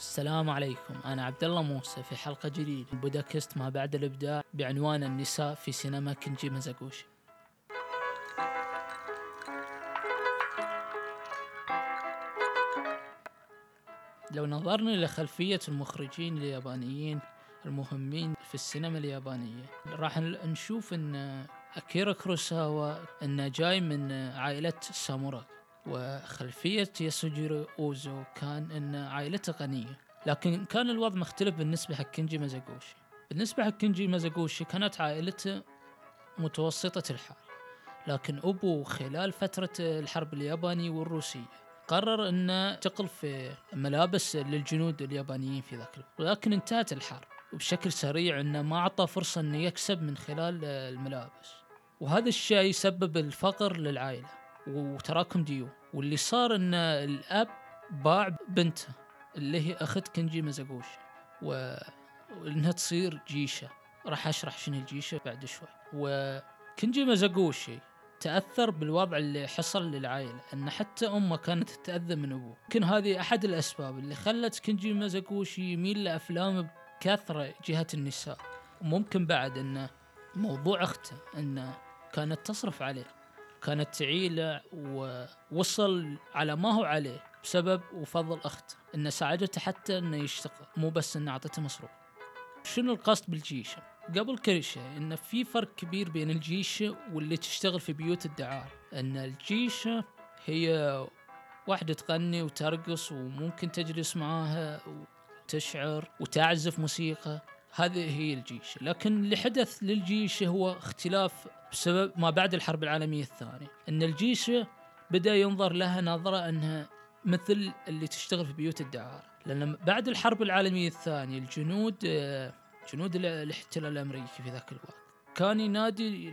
السلام عليكم. أنا عبد الله موسى في حلقة جديدة. من بودكاست ما بعد الإبداع بعنوان النساء في سينما كنجي مزاغوشي لو نظرنا إلى خلفية المخرجين اليابانيين المهمين في السينما اليابانية راح نشوف أن أكيرا كروساوا أنه جاي من عائلة ساموراي. وخلفية ياسوجيرو أوزو كان أن عائلته غنية. لكن كان الوضع مختلف بالنسبة حق كينجي مازاغوشي. بالنسبة حق كينجي مازاغوشي كانت عائلته متوسطة الحال. لكن أبوه خلال فترة الحرب اليابانية والروسية قرر أنه ينتقل في ملابس للجنود اليابانيين في ذاك الوقت. ولكن انتهت الحرب. وبشكل سريع أنه ما أعطى فرصة أنه يكسب من خلال الملابس. وهذا الشيء سبب الفقر للعائلة. وتراكم ديون واللي صار إن الأب باع بنته اللي هي أخت كنجي مزاغوشي و... وانها تصير جيشة. راح أشرح شنو الجيشة بعد شوي. وكنجي مزاغوشي تأثر بالوضع اللي حصل للعائلة. أن حتى أمه كانت تتأذى من أبوه. يمكن هذه أحد الأسباب اللي خلت كنجي مازاغوشي يميل لأفلام بكثرة جهة النساء. وممكن بعد أن موضوع أخته أنه كانت تصرف عليه. كانت تعيله ووصل على ما هو عليه بسبب وفضل أخته إنه ساعدته حتى إنه يشتغل مو بس إنه أعطته مصروف. شنو القصد بالجيشة؟ قبل كل شيء إنه في فرق كبير بين الجيشة واللي تشتغل في بيوت الدعارة إن الجيشة هي واحدة تغني وترقص وممكن تجلس معاها وتشعر وتعزف موسيقى. هذه هي الجيش. لكن اللي حدث للجيش هو اختلاف بسبب ما بعد الحرب العالمية الثانية. أن الجيش بدأ ينظر لها نظرة أنها مثل اللي تشتغل في بيوت الدعارة. لأن بعد الحرب العالمية الثانية الجنود جنود الاحتلال الأمريكي في ذاك الوقت كان ينادي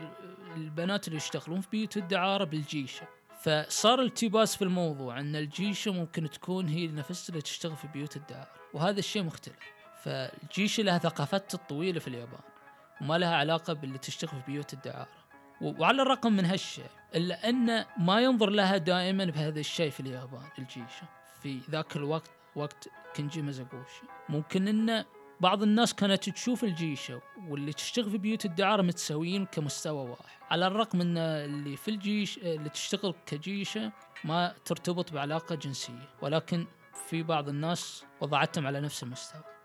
البنات اللي يشتغلون في بيوت الدعارة بالجيشة فصار التباس في الموضوع أن الجيشة ممكن تكون هي نفسها اللي تشتغل في بيوت الدعارة. وهذا الشيء مختلف. فالجيش لها ثقافته الطويلة في اليابان وما لها علاقة باللي تشتغل في بيوت الدعارة. وعلى الرقم من هالشيء إلا أن ما ينظر لها دائما بهذا الشيء في اليابان الجيشة في ذاك الوقت وقت كنجي مازاغوشي. ممكن أن بعض الناس كانت تشوف الجيشة واللي تشتغل في بيوت الدعارة متساويين كمستوى واحد. على الرغم أن اللي في الجيش اللي تشتغل كجيشة ما ترتبط بعلاقة جنسية. ولكن في بعض الناس وضعتهم على نفس المستوى.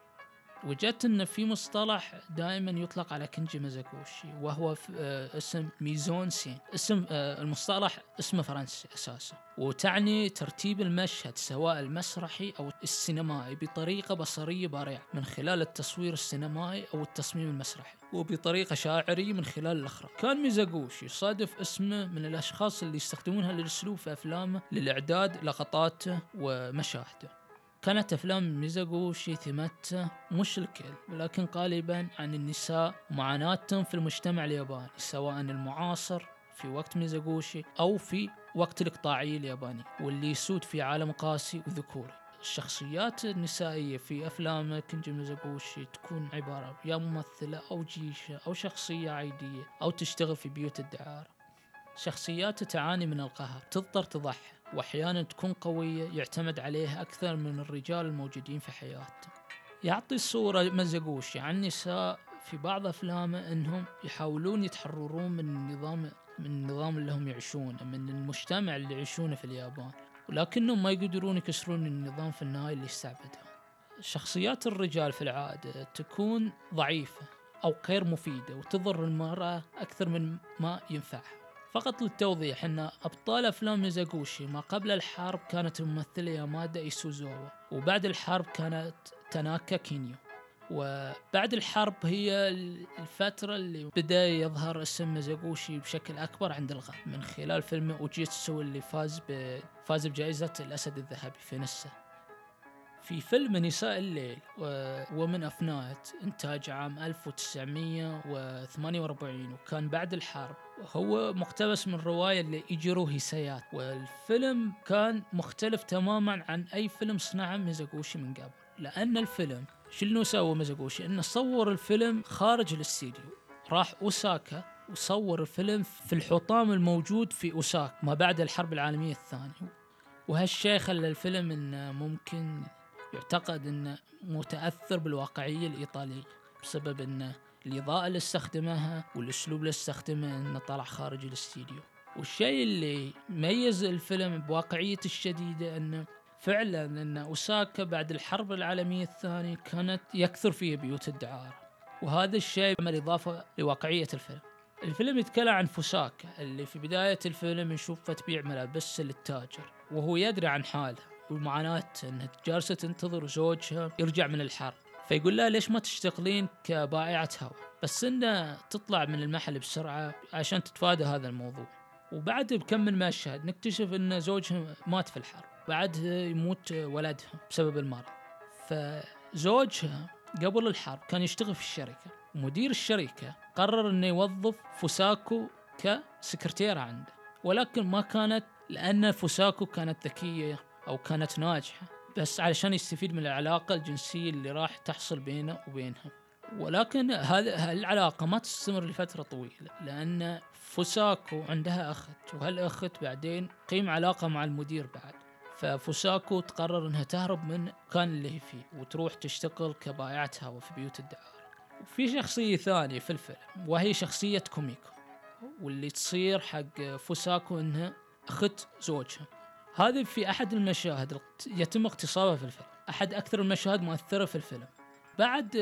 وجدت إن في مصطلح دائما يطلق على كنجي مازاكوشي وهو آه، اسم ميزون سين اسم آه، المصطلح اسمه فرنسي أساسا وتعني ترتيب المشهد سواء المسرحي أو السينمائي بطريقة بصرية بارعة من خلال التصوير السينمائي أو التصميم المسرحي وبطريقة شاعرية من خلال الأخراج. كان ميزاغوشي صادف اسمه من الأشخاص اللي يستخدمون هالاسلوب في أفلامه للإعداد لقطاته ومشاهده. كانت أفلام ميزاغوشي ثمتها مش الكل ولكن غالبا عن النساء ومعاناتهم في المجتمع الياباني سواء المعاصر في وقت ميزاغوشي أو في وقت الإقطاعية الياباني واللي يسود في عالم قاسي وذكوري. الشخصيات النسائية في أفلام كنجي ميزاغوشي تكون عبارة يا ممثلة أو جيشة أو شخصية عادية أو تشتغل في بيوت الدعارة. شخصيات تعاني من القهر تضطر تضحي. وأحيانا تكون قوية يعتمد عليها أكثر من الرجال الموجودين في حياته. يعطي صورة مزقوشي عن النساء في بعض أفلامه أنهم يحاولون يتحررون من النظام من النظام اللي هم يعيشونه من المجتمع اللي يعيشونه في اليابان. ولكنهم ما يقدرون يكسرون النظام في النهاية اللي استعبدهم شخصيات الرجال في العادة تكون ضعيفة أو غير مفيدة وتضر المرأة أكثر من ما ينفعها. فقط للتوضيح أن أبطال أفلام ميزاغوشي ما قبل الحرب كانت الممثلة يامادا إيسوزوا وبعد الحرب كانت تاناكا كينيو. وبعد الحرب هي الفترة اللي بدأ يظهر اسم ميزاغوشي بشكل أكبر عند الغرب من خلال فيلم أوجيتسو اللي فاز ب... فاز بجائزة الأسد الذهبي فينيسيا في فيلم نساء الليل Women of the Night إنتاج عام 1948 وكان بعد الحرب. هو مقتبس من رواية لإيجيرو هيسايتا والفيلم كان مختلف تماما عن أي فيلم صنعه ميزاغوشي من قبل. لأن الفيلم شنو سوى ميزاغوشي؟ إنه صور الفيلم خارج الاستديو. راح أوساكا وصور الفيلم في الحطام الموجود في أوساكا ما بعد الحرب العالمية الثانية. وهالشيء خلى الفيلم إنه ممكن يعتقد إنه متأثر بالواقعية الإيطالية بسبب إن الإضاءة اللي استخدمها والأسلوب اللي استخدمه إنه طلع خارج الاستديو. والشيء اللي ميز الفيلم بواقعيته الشديدة إنه فعلا إن أوساكا بعد الحرب العالمية الثانية كانت يكثر فيها بيوت الدعارة. وهذا الشيء عمل إضافة لواقعية الفيلم. الفيلم يتكلم عن فوساكا اللي في بداية الفيلم نشوفها تبيع ملابس للتاجر وهو يدري عن حالها ومعاناة انها جالسة تنتظر زوجها يرجع من الحرب فيقول لها ليش ما تشتغلين كبائعة هواء بس إنه تطلع من المحل بسرعة عشان تتفادى هذا الموضوع. وبعد بكم من مشهد نكتشف إن زوجها مات في الحرب بعدها يموت ولدها بسبب المرض. فزوجها قبل الحرب كان يشتغل في الشركة. ومدير الشركة قرر إنه يوظف فوساكو كسكرتيرة عنده. ولكن ما كانت لأن فوساكو كانت ذكية أو كانت ناجحة. بس علشان يستفيد من العلاقة الجنسية اللي راح تحصل بينه وبينها. ولكن هذه العلاقة ما تستمر لفترة طويلة لأن فوساكو عندها أخت وهالأخت بعدين قيم علاقة مع المدير بعد. ففوساكو تقرر إنها تهرب من المكان اللي هي فيه وتروح تشتغل كبائعة هوا في بيوت الدعارة. وفي شخصية ثانية في الفيلم وهي شخصية كوميكو. واللي تصير حق فوساكو إنها أخت زوجها. هذه في أحد المشاهد يتم اغتصابها في الفيلم. أحد أكثر المشاهد مؤثرة في الفيلم. بعد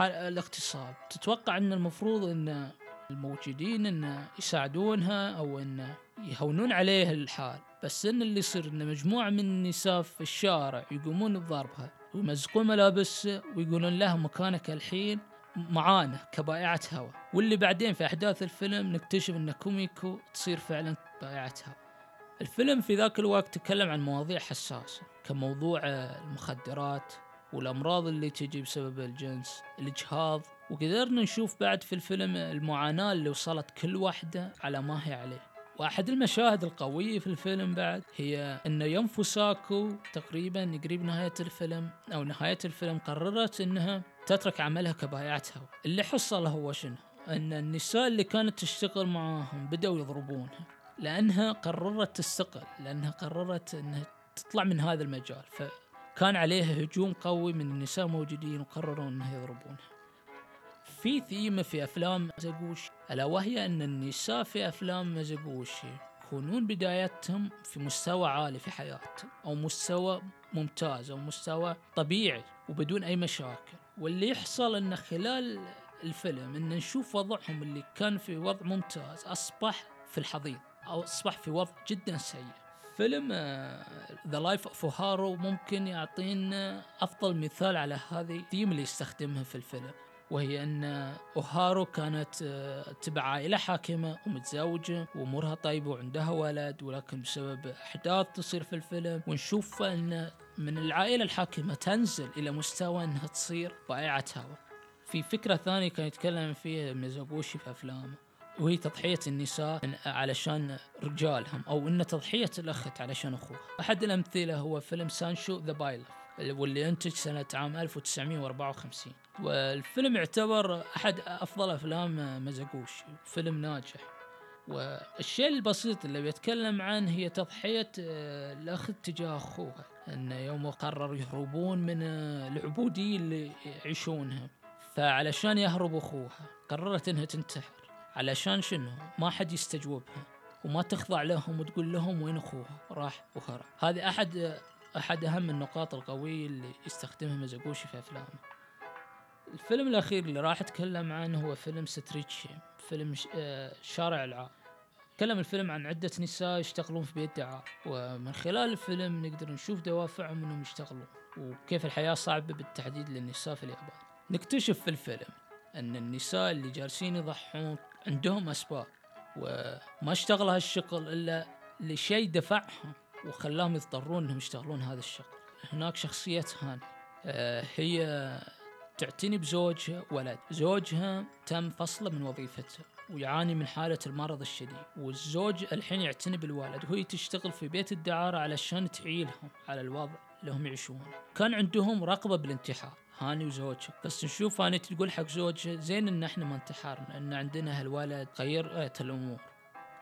الاغتصاب تتوقع إن المفروض إن الموجودين إن يساعدونها أو إن يهونون عليها الحال. بس إن اللي يصير إن مجموعة من النساء في الشارع يقومون بضربها ويمزقون ملابسها ويقولون لها مكانك الحين معانا كبائعة هوا واللي بعدين في أحداث الفيلم نكتشف أن كوميكو تصير فعلا بائعة هوا الفيلم في ذاك الوقت تكلم عن مواضيع حساسة كموضوع المخدرات والأمراض اللي تجي بسبب الجنس الإجهاض وقدرنا نشوف بعد في الفيلم المعاناة اللي وصلت كل واحدة على ما هي عليه. واحد المشاهد القوية في الفيلم بعد هي إن يوم فوساكو تقريبا قريب نهاية الفيلم أو نهاية الفيلم قررت إنها تترك عملها كبائعة هوا اللي حصل هو شنو؟ إن النساء اللي كانت تشتغل معاهم بدأوا يضربونها. لأنها قررت تستقل لأنها قررت إنها تطلع من هذا المجال فكان عليها هجوم قوي من النساء موجودين وقرروا إنها يضربونها. في ثيمة في أفلام ميزاغوشي ألا وهي أن النساء في أفلام ميزاغوشي يكونون بدايتهم في مستوى عالي في حياتهم أو مستوى ممتاز أو مستوى طبيعي وبدون أي مشاكل. واللي يحصل أن خلال الفيلم أن نشوف وضعهم اللي كان في وضع ممتاز أصبح في الحضيض. أو أصبح في وضع جدا سيء. فيلم The Life of Oharu ممكن يعطينا أفضل مثال على هذه الثيم اللي يستخدمها في الفيلم وهي أن أوهارو كانت تبع عائلة حاكمة ومتزوجة وأمورها طيبة وعندها ولد ولكن بسبب أحداث تصير في الفيلم ونشوف أن من العائلة الحاكمة تنزل إلى مستوى أنها تصير بائعة هوى في فكرة ثانية كان يتكلم فيها ميزوغوشي في أفلامه. وهي تضحية النساء علشان رجالهم أو أن تضحية الأخت علشان أخوها. أحد الأمثلة هو فيلم Sansho the Bailiff واللي أنتج سنة عام 1954 والفيلم يعتبر أحد أفضل أفلام مزاغوشي فيلم ناجح. والشيء البسيط اللي بيتكلم عنه هي تضحية الأخ تجاه أخوها أنه يوم قرروا يهربون من العبودية اللي يعيشونها. فعلشان يهرب أخوها قررت أنها تنتحر. علشان شنو؟ ما حد يستجوبها وما تخضع لهم وتقول لهم وين أخوها؟ راح وهرب هذه أحد أحد أهم النقاط القوية اللي يستخدمها مزاغوشي في أفلامه. الفيلم الأخير اللي راح أتكلم عنه هو فيلم ستريتشي فيلم آه، شارع العار. تكلم الفيلم عن عدة نساء يشتغلون في بيت دعارة ومن خلال الفيلم نقدر نشوف دوافعهم انهم يشتغلوا وكيف الحياة صعبة بالتحديد للنساء في اليابان. نكتشف في الفيلم إن النساء اللي جالسين يضحون عندهم أسباب وما اشتغلوا هالشغل إلا لشيء دفعهم وخلاهم يضطرون إنهم يشتغلون هذا الشغل. هناك شخصية هان آه هي تعتني بزوجها ولد. زوجها تم فصله من وظيفته ويعاني من حالة المرض الشديد. والزوج الحين يعتني بالولد وهي تشتغل في بيت الدعارة علشان تعيلهم على الوضع اللي هم يعيشون كان عندهم رغبة بالانتحار. هاني وزوجها بس نشوف هاني تقول حق زوجها زين إن إحنا ما انتحرنا إن عندنا هالولد غيرت الأمور.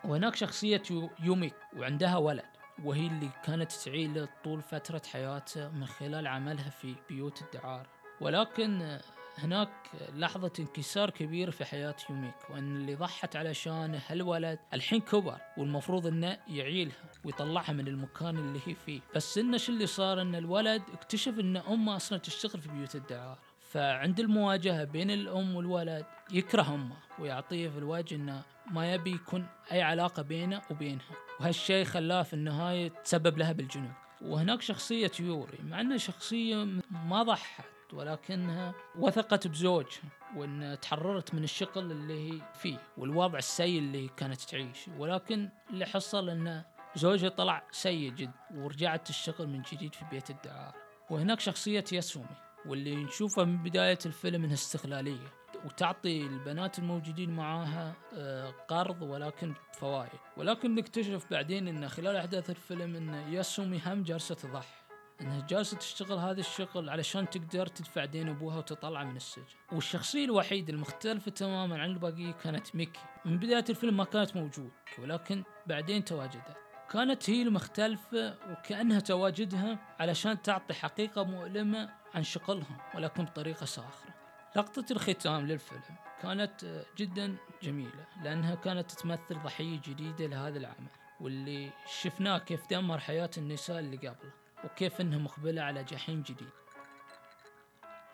وهناك شخصية يوميك وعندها ولد وهي اللي كانت تعيله طول فترة حياته من خلال عملها في بيوت الدعارة. ولكن هناك لحظة انكسار كبير في حياة يوميك وأن اللي ضحت علشانه هالولد الحين كبر والمفروض أنه يعيلها ويطلعها من المكان اللي هي فيه. بس إنه شو اللي صار؟ أن الولد اكتشف أن أمه أصلا تشتغل في بيوت الدعارة. فعند المواجهة بين الأم والولد يكره أمه ويعطيه في الوجه أنه ما يبي يكون أي علاقة بينه وبينها. وهالشيء خلاه في النهاية تسبب لها بالجنون. وهناك شخصية يوري مع أنها شخصية ما ضحت. ولكنها وثقت بزوجها وإن تحررت من الشغل اللي هي فيه والوضع السيء اللي كانت تعيش. ولكن اللي حصل إن زوجها طلع سيء جدا ورجعت تشتغل من جديد في بيت الدعارة. وهناك شخصية ياسومي واللي نشوفها من بداية الفيلم إنها استغلالية وتعطي البنات الموجودين معاها آه، قرض ولكن بفوائد ولكن نكتشف بعدين إن خلال أحداث الفيلم إن ياسومي هم جالسة تضحي إنها جالسة تشتغل هذا الشغل علشان تقدر تدفع دين أبوها وتطلع من السجن. والشخصية الوحيدة المختلفة تماما عن البقيه كانت ميكي. من بداية الفيلم ما كانت موجود ولكن بعدين تواجدت. كانت هي المختلفة وكأنها تواجدها علشان تعطي حقيقة مؤلمة عن شغلهم ولكن بطريقة ساخرة لقطة الختام للفيلم كانت جدا جميلة لأنها كانت تمثل ضحية جديدة لهذا العمل واللي شفناه كيف دمر حياة النساء اللي قبله. وكيف إنها مقبلة على جحيم جديد.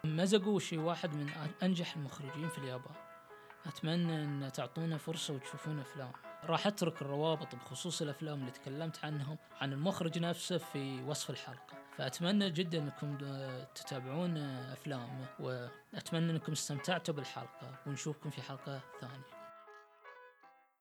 مزقوشي واحد من أنجح المخرجين في اليابان. أتمنى إن تعطونا فرصة وتشوفون أفلام. راح أترك الروابط بخصوص الأفلام اللي تكلمت عنهم عن المخرج نفسه في وصف الحلقة. فأتمنى جدا إنكم تتابعون أفلامه وأتمنى إنكم استمتعتوا بالحلقة ونشوفكم في حلقة ثانية.